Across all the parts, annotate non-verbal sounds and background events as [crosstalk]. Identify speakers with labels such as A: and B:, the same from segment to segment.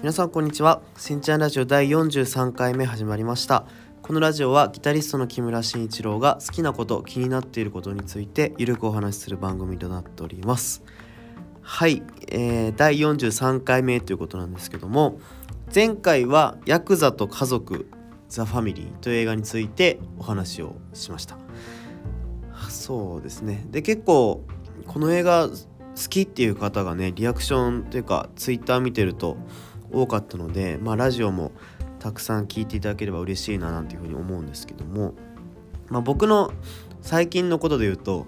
A: 皆さんこんにちは。しんちゃんラジオ第43回目始まりました。このラジオはギタリストの木村慎一郎が好きなこと気になっていることについてゆるくお話しする番組となっております。はい、えー、第43回目ということなんですけども前回はヤクザと家族ザ・ファミリーという映画についてお話をしました。そうですね。で結構この映画好きっていう方がねリアクションというかツイッター見てると多かったのでまあラジオもたくさん聞いていただければ嬉しいななんていうふうに思うんですけども、まあ、僕の最近のことで言うと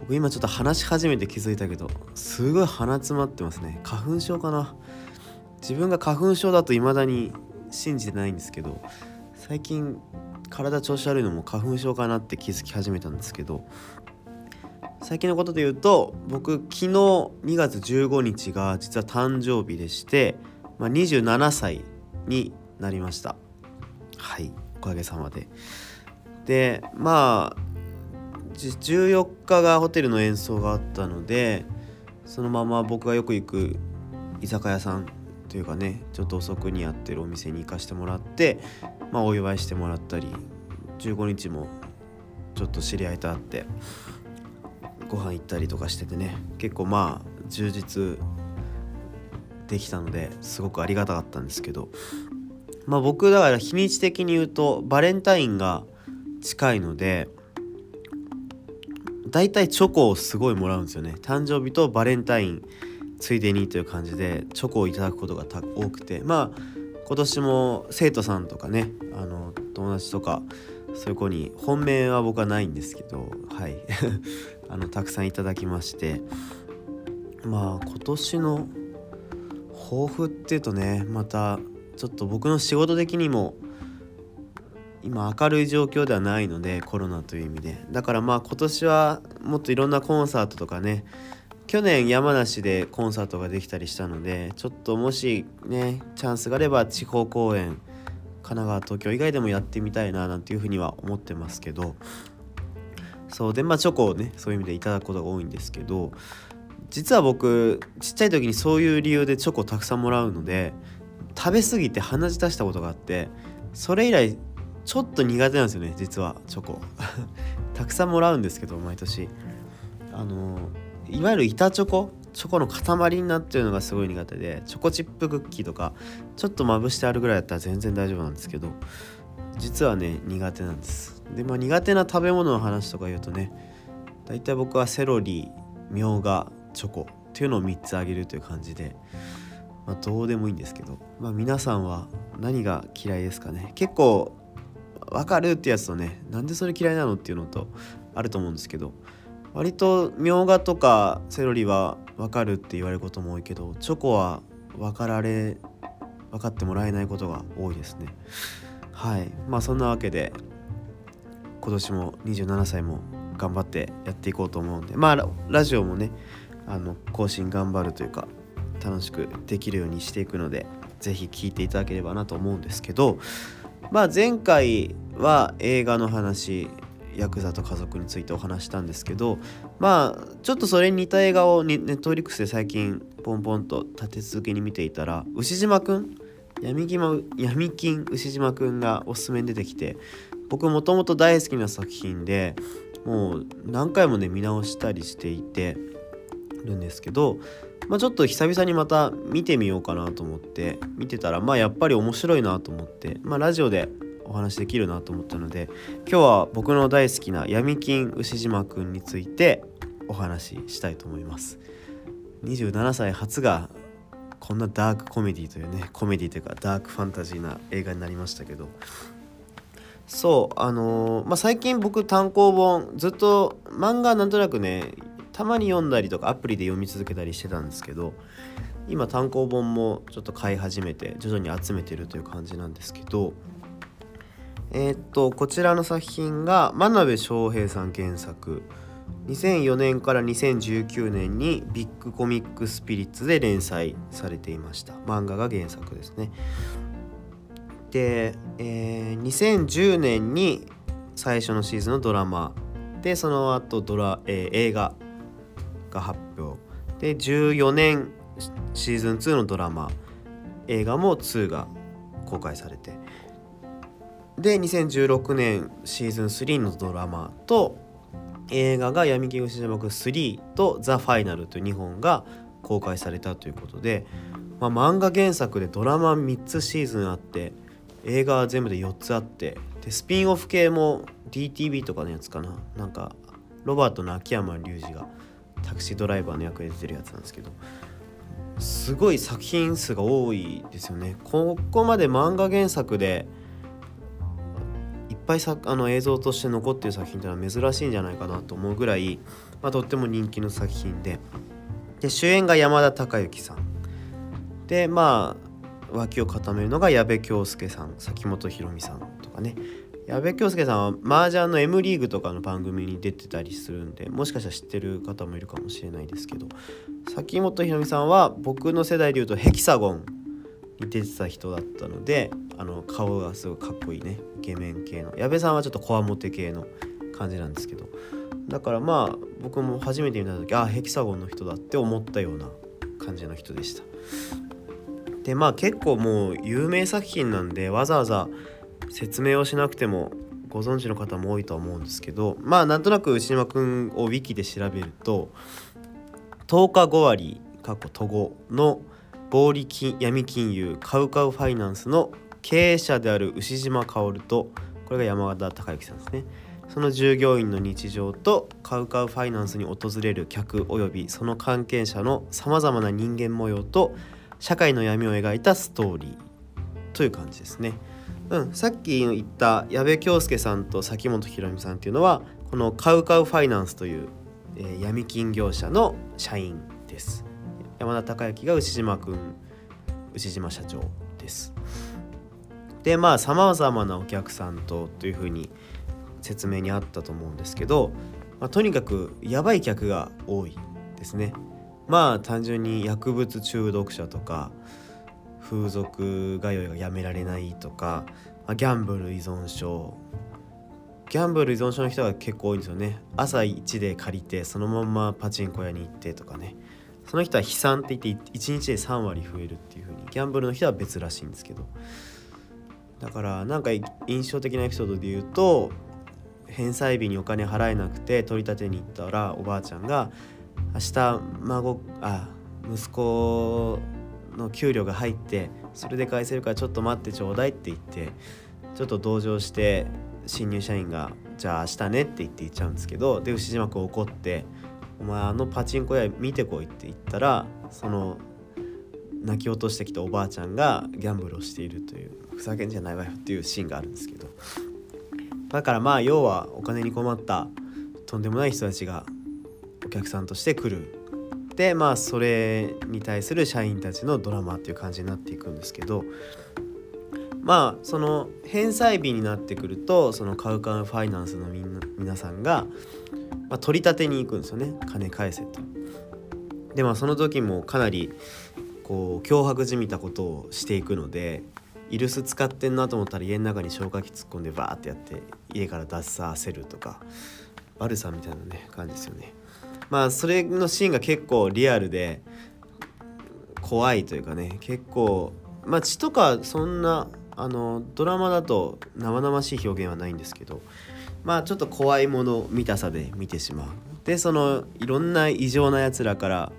A: 僕今ちょっと話し始めて気づいたけどすごい鼻詰まってますね。花粉症かな。自分が花粉症だと未だに信じてないんですけど最近体調子悪いのも花粉症かなって気づき始めたんですけど最近のことで言うと僕昨日2月15日が実は誕生日でして、まあ、27歳になりました。はい。おかげさまで。でまあ14日がホテルの演奏があったのでそのまま僕がよく行く居酒屋さんというかねちょっと遅くにやってるお店に行かしてもらってまあお祝いしてもらったり15日もちょっと知り合いと会ってご飯行ったりとかしててね。結構まあ充実できたのですごくありがたかったんですけど。まあ僕だから日にち的に言うとバレンタインが近いので大体チョコをすごいもらうんですよね。誕生日とバレンタインついでにという感じでチョコをいただくことが多くて。まあ今年も生徒さんとかねあの友達とかそういう子に本命は僕はないんですけどはい。[laughs] あのたくさんいただきまして。まあ今年の抱負っていうとねまたちょっと僕の仕事的にも今明るい状況ではないのでコロナという意味で。だからまあ今年はもっといろんなコンサートとかね去年山梨でコンサートができたりしたのでちょっともしねチャンスがあれば地方公演神奈川東京以外でもやってみたいななんていうふうには思ってますけど。そうでまあチョコをねそういう意味でいただくことが多いんですけど実は僕ちっちゃい時にそういう理由でチョコたくさんもらうので食べ過ぎて鼻血出したことがあってそれ以来ちょっと苦手なんですよね実はチョコ。[laughs] たくさんもらうんですけど毎年。あのいわゆる板チョコ？チョコの塊になってるのがすごい苦手でチョコチップクッキーとかちょっとまぶしてあるぐらいだったら全然大丈夫なんですけど実はね苦手なんです。でまあ苦手な食べ物の話とか言うとね大体僕はセロリみょうがチョコっていうのを3つあげるという感じでまあ、どうでもいいんですけど、まあ、皆さんは何が嫌いですかね？結構分かるってやつとねなんでそれ嫌いなのっていうのとあると思うんですけど割とみょうがとかセロリは分かるって言われることも多いけどチョコは分かられ分かってもらえないことが多いですね。はい。まあそんなわけで今年も27歳も頑張ってやっていこうと思うんでまあラジオもねあの更新頑張るというか楽しくできるようにしていくので是非聴いていただければなと思うんですけどまあ前回は映画の話ヤクザと家族についてお話したんですけどまあちょっとそれに似た映画をネットフリックスで最近ポンポンと立て続けに見ていたら牛島くん闇金闇金牛島くんがおすすめに出てきて僕もともと大好きな作品でもう何回もね見直したりしていてるんですけどまあ、ちょっと久々にまた見てみようかなと思って見てたらまあやっぱり面白いなと思って、まあ、ラジオでお話できるなと思ったので今日は僕の大好きな闇金牛島くんについてお話ししたいと思います。27歳初がこんなダークコメディというねコメディというかダークファンタジーな映画になりましたけど。そうあのー、まあ、最近僕単行本ずっと漫画なんとなくねたまに読んだりとかアプリで読み続けたりしてたんですけど今単行本もちょっと買い始めて徐々に集めてるという感じなんですけどえー、っとこちらの作品が真鍋昌平さん原作。2004年から2019年にビッグコミックスピリッツで連載されていました。漫画が原作ですね。で、えー、2010年に最初のシーズンのドラマ。でその後ドラ、えー、映画。が発表。で14年シーズン2のドラマ映画も2が公開されて。で2016年シーズン3のドラマと映画が闇金牛島くん3とザ・ファイナルという2本が公開されたということで、まあ、漫画原作でドラマ3つシーズンあって映画は全部で4つあってでスピンオフ系も DTV とかのやつかな。なんかロバートの秋山隆二がタクシードライバーの役で出てるやつなんですけどすごい作品数が多いですよね。ここまで漫画原作でいっぱいさあの映像として残ってる作品っていうのは珍しいんじゃないかなと思うぐらい、まあ、とっても人気の作品で。で主演が山田孝之さん。でまあ脇を固めるのが矢部恭介さん崎本博美さんとかね。矢部恭介さんは麻雀の M リーグとかの番組に出てたりするんでもしかしたら知ってる方もいるかもしれないですけど崎本博美さんは僕の世代でいうとヘキサゴンに出てた人だったのであの顔がすごいかっこいいねイケメン系の矢部さんはちょっとこわもて系の感じなんですけどだからまあ僕も初めて見た時ああヘキサゴンの人だって思ったような感じの人でした。でまあ結構もう有名作品なんでわざわざ説明をしなくてもご存知の方も多いとは思うんですけどまあなんとなく内島くんをウィキで調べると10日5割過去都合の暴利金闇金融カウカウファイナンスの経営者である牛島薫とこれが山形孝之さんですねその従業員の日常とカウカウファイナンスに訪れる客及びその関係者のさまざまな人間模様と社会の闇を描いたストーリーという感じですね。うん、さっき言った矢部恭介さんと崎本博美さんっていうのはこのカウカウファイナンスという、えー、闇金業者の社員です。山田孝之が牛島くん牛島社長です。でまあさまざまなお客さんとというふうに説明にあったと思うんですけど、まあ、とにかくやばい客が多いですね。まあ単純に薬物中毒者とか風俗通いがやめられないとか、ギャンブル依存症。ギャンブル依存症の人が結構多いんですよね。朝1で借りてそのままパチンコ屋に行ってとかね。その人は悲惨って言って1日で3割増えるっていう風にギャンブルの人は別らしいんですけど。だからなんか印象的なエピソードで言うと返済日にお金払えなくて取り立てに行ったらおばあちゃんが明日孫あ息子の給料が入ってそれで返せるからちょっと待ってちょうだいって言ってちょっと同情して新入社員が「じゃあ明日ね」って言って言っちゃうんですけどで牛島君怒って「お前あのパチンコ屋見てこい」って言ったらその泣き落としてきたおばあちゃんがギャンブルをしているというふざけんじゃないわよっていうシーンがあるんですけど。だからまあ要はお金に困ったとんでもない人たちがお客さんとして来る。でまあそれに対する社員たちのドラマっていう感じになっていくんですけどまあその返済日になってくるとそのカウカウファイナンスのみんな皆さんが、まあ、取り立てに行くんですよね金返せと。でまあその時もかなりこう脅迫じみたことをしていくのでイルス使ってんなと思ったら家の中に消火器突っ込んでバーってやって家から脱させるとか悪さみたいなね感じですよね。まあそれのシーンが結構リアルで怖いというかね結構まあ血とかそんなあのドラマだと生々しい表現はないんですけどまあちょっと怖いもの見たさで見てしまう。でそのいろんな異常なやつらから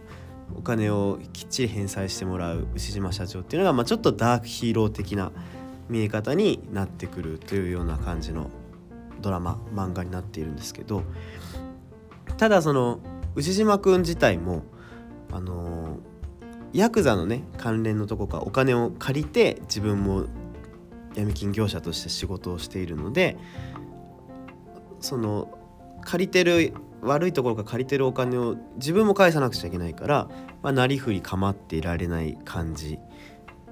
A: お金をきっちり返済してもらう牛島社長っていうのが、まあ、ちょっとダークヒーロー的な見え方になってくるというような感じのドラマ漫画になっているんですけどただその牛島くん自体もあのヤクザのね関連のとこかお金を借りて自分も闇金業者として仕事をしているのでその借りてる悪いところから借りてるお金を自分も返さなくちゃいけないから、まあ、なりふり構っていられない感じ。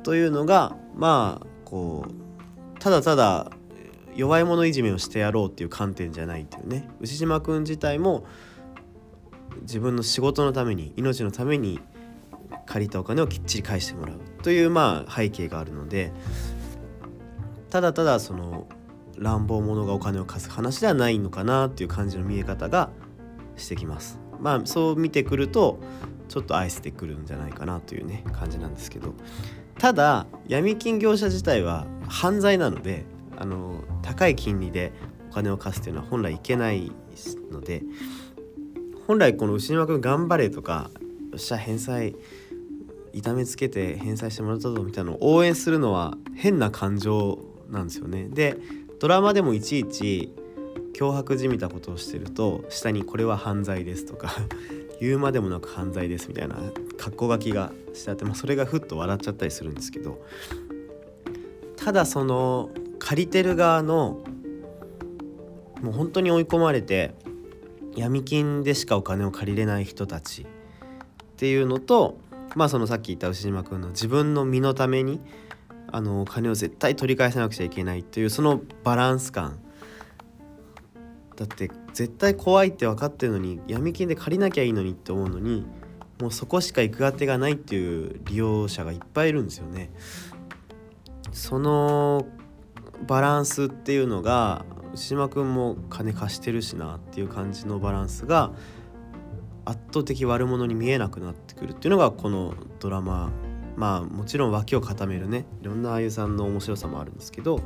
A: というのがまあこうただただ弱い者いじめをしてやろうっていう観点じゃないっていうね。牛島くん自体も自分の仕事のために命のために借りたお金をきっちり返してもらうというまあ背景があるのでただただその乱暴者がお金を貸す話ではないのかなっていう感じの見え方がしてきます。まあそう見てくるとちょっと愛せてくるんじゃないかなというね感じなんですけどただ闇金業者自体は犯罪なのであの高い金利でお金を貸すっていうのは本来いけないので本来この牛島君頑張れとかよっしゃ返済痛めつけて返済してもらったぞみたいなのを応援するのは変な感情なんですよね。でドラマでもいちいち脅迫じみたことをしてると下に「これは犯罪です」とか [laughs] 言うまでもなく犯罪ですみたいな格好書きがしてあって、まあ、それがふっと笑っちゃったりするんですけどただその借りてる側のもう本当に追い込まれて闇金でしかお金を借りれない人たちっていうのとまあそのさっき言った牛島君の自分の身のためにあのお金を絶対取り返さなくちゃいけないっていうそのバランス感だって絶対怖いって分かってるのに闇金で借りなきゃいいのにって思うのにもうそこしか行く当てがないっていう利用者がいっぱいいるんですよね。そのバランスっていうのが島君も金貸してるしなっていう感じのバランスが圧倒的悪者に見えなくなってくるっていうのがこのドラマまあもちろん脇を固めるねいろんな俳優さんの面白さもあるんですけど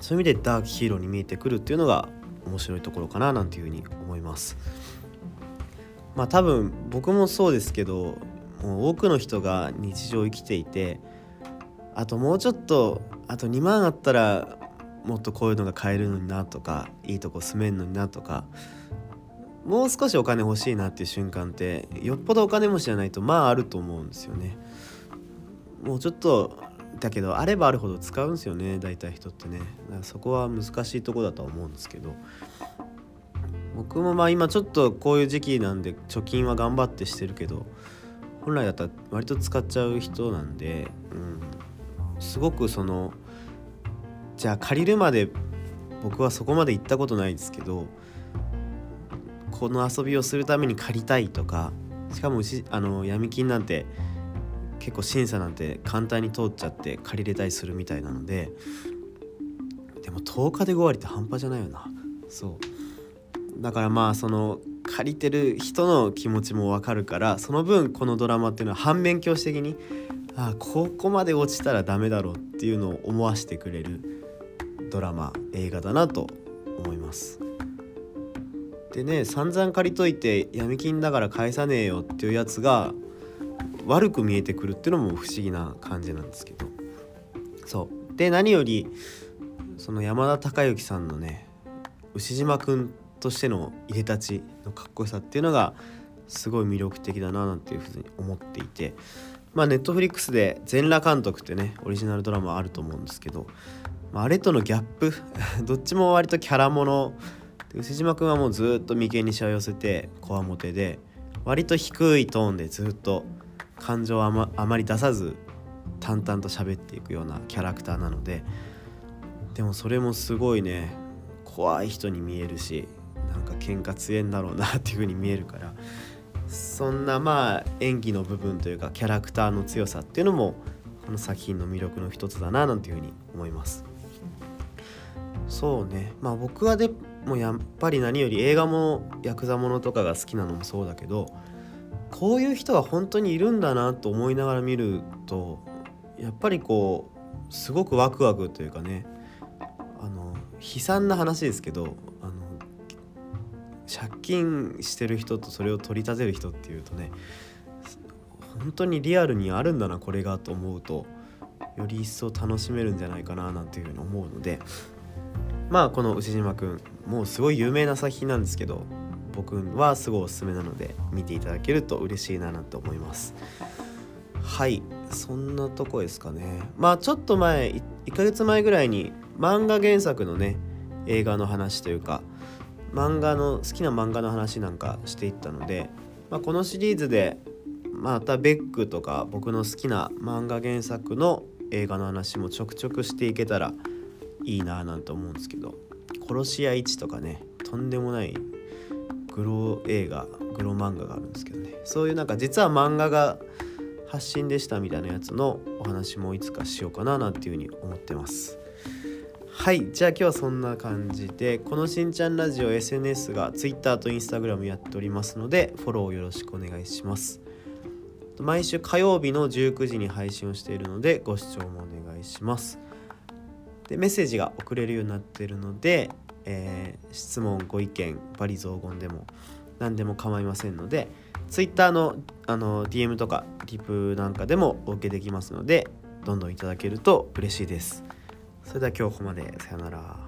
A: そういう意味でダークヒーローに見えてくるっていうのが面白いところかななんていうふうに思います。まあ多分僕もそうですけどもう多くの人が日常を生きていてあともうちょっとあと2万あったらもっとこういうのが買えるのになとかいいとこ住めんのになとかもう少しお金欲しいなっていう瞬間ってよっぽどお金持ちじゃないとまああると思うんですよね。もうちょっとだけどあればあるほど使うんですよね大体人ってねだからそこは難しいとこだとは思うんですけど僕もまあ今ちょっとこういう時期なんで貯金は頑張ってしてるけど本来だったら割と使っちゃう人なんで、うん、すごくそのじゃあ借りるまで僕はそこまで行ったことないですけどこの遊びをするために借りたいとかしかもあの闇金なんて結構審査なんて簡単に通っちゃって借りれたりするみたいなのででも10日で5割って半端じゃないよな。そう。だからまあその借りてる人の気持ちもわかるからその分このドラマっていうのは反面教師的にああここまで落ちたらダメだろうっていうのを思わせてくれる。ドラマ映画だなと思います。でね散々借りといて闇金だから返さねえよっていうやつが悪く見えてくるっていうのも不思議な感じなんですけど。そう。で何よりその山田孝之さんのね牛島くんとしてのいでたちのかっこよさっていうのがすごい魅力的だななんていうふうに思っていて。まあネットフリックスで全裸監督ってねオリジナルドラマあると思うんですけど、あ、あれとのギャップ。[laughs] どっちも割とキャラもの。牛島くんはもうずっと眉間にしわ寄せてこわもてで割と低いトーンでずっと感情をあまあまり出さず淡々と喋っていくようなキャラクターなのででもそれもすごいね怖い人に見えるしなんか喧嘩強えんだろうなっていう風に見えるからそんなまあ演技の部分というかキャラクターの強さっていうのもこの作品の魅力の一つだななんていう風に思います。そうね。まあ僕はでもやっぱり何より映画もヤクザものとかが好きなのもそうだけどこういう人が本当にいるんだなと思いながら見るとやっぱりこうすごくワクワクというかねあの悲惨な話ですけどあの借金してる人とそれを取り立てる人っていうとね本当にリアルにあるんだなこれがと思うとより一層楽しめるんじゃないかななんていうふうに思うのでまあこの牛島くんもうすごい有名な作品なんですけど僕はすごいおすすめなので見ていただけると嬉しいななんて思います。はいそんなとこですかね。まあちょっと前1ヶ月前ぐらいに漫画原作のね映画の話というか漫画の好きな漫画の話なんかしていったので、まあ、このシリーズでまたベックとか僕の好きな漫画原作の映画の話もちょくちょくしていけたらいいなぁなんて思うんですけど「殺し屋1」とかねとんでもないグロ映画グロ漫画があるんですけどね。そういうなんか実は漫画が発信でしたみたいなやつのお話もいつかしようかななんていうふうに思ってます。はいじゃあ今日はそんな感じでこのしんちゃんラジオ SNS が Twitter と Instagram やっておりますのでフォローよろしくお願いします。毎週火曜日の19時に配信をしているのでご視聴もお願いします。でメッセージが送れるようになってるので、えー、質問ご意見バリ雑言でも何でも構いませんので Twitter のあの DM とかリプなんかでもお受けできますのでどんどんいただけると嬉しいです。それでは今日ここまで。さよなら。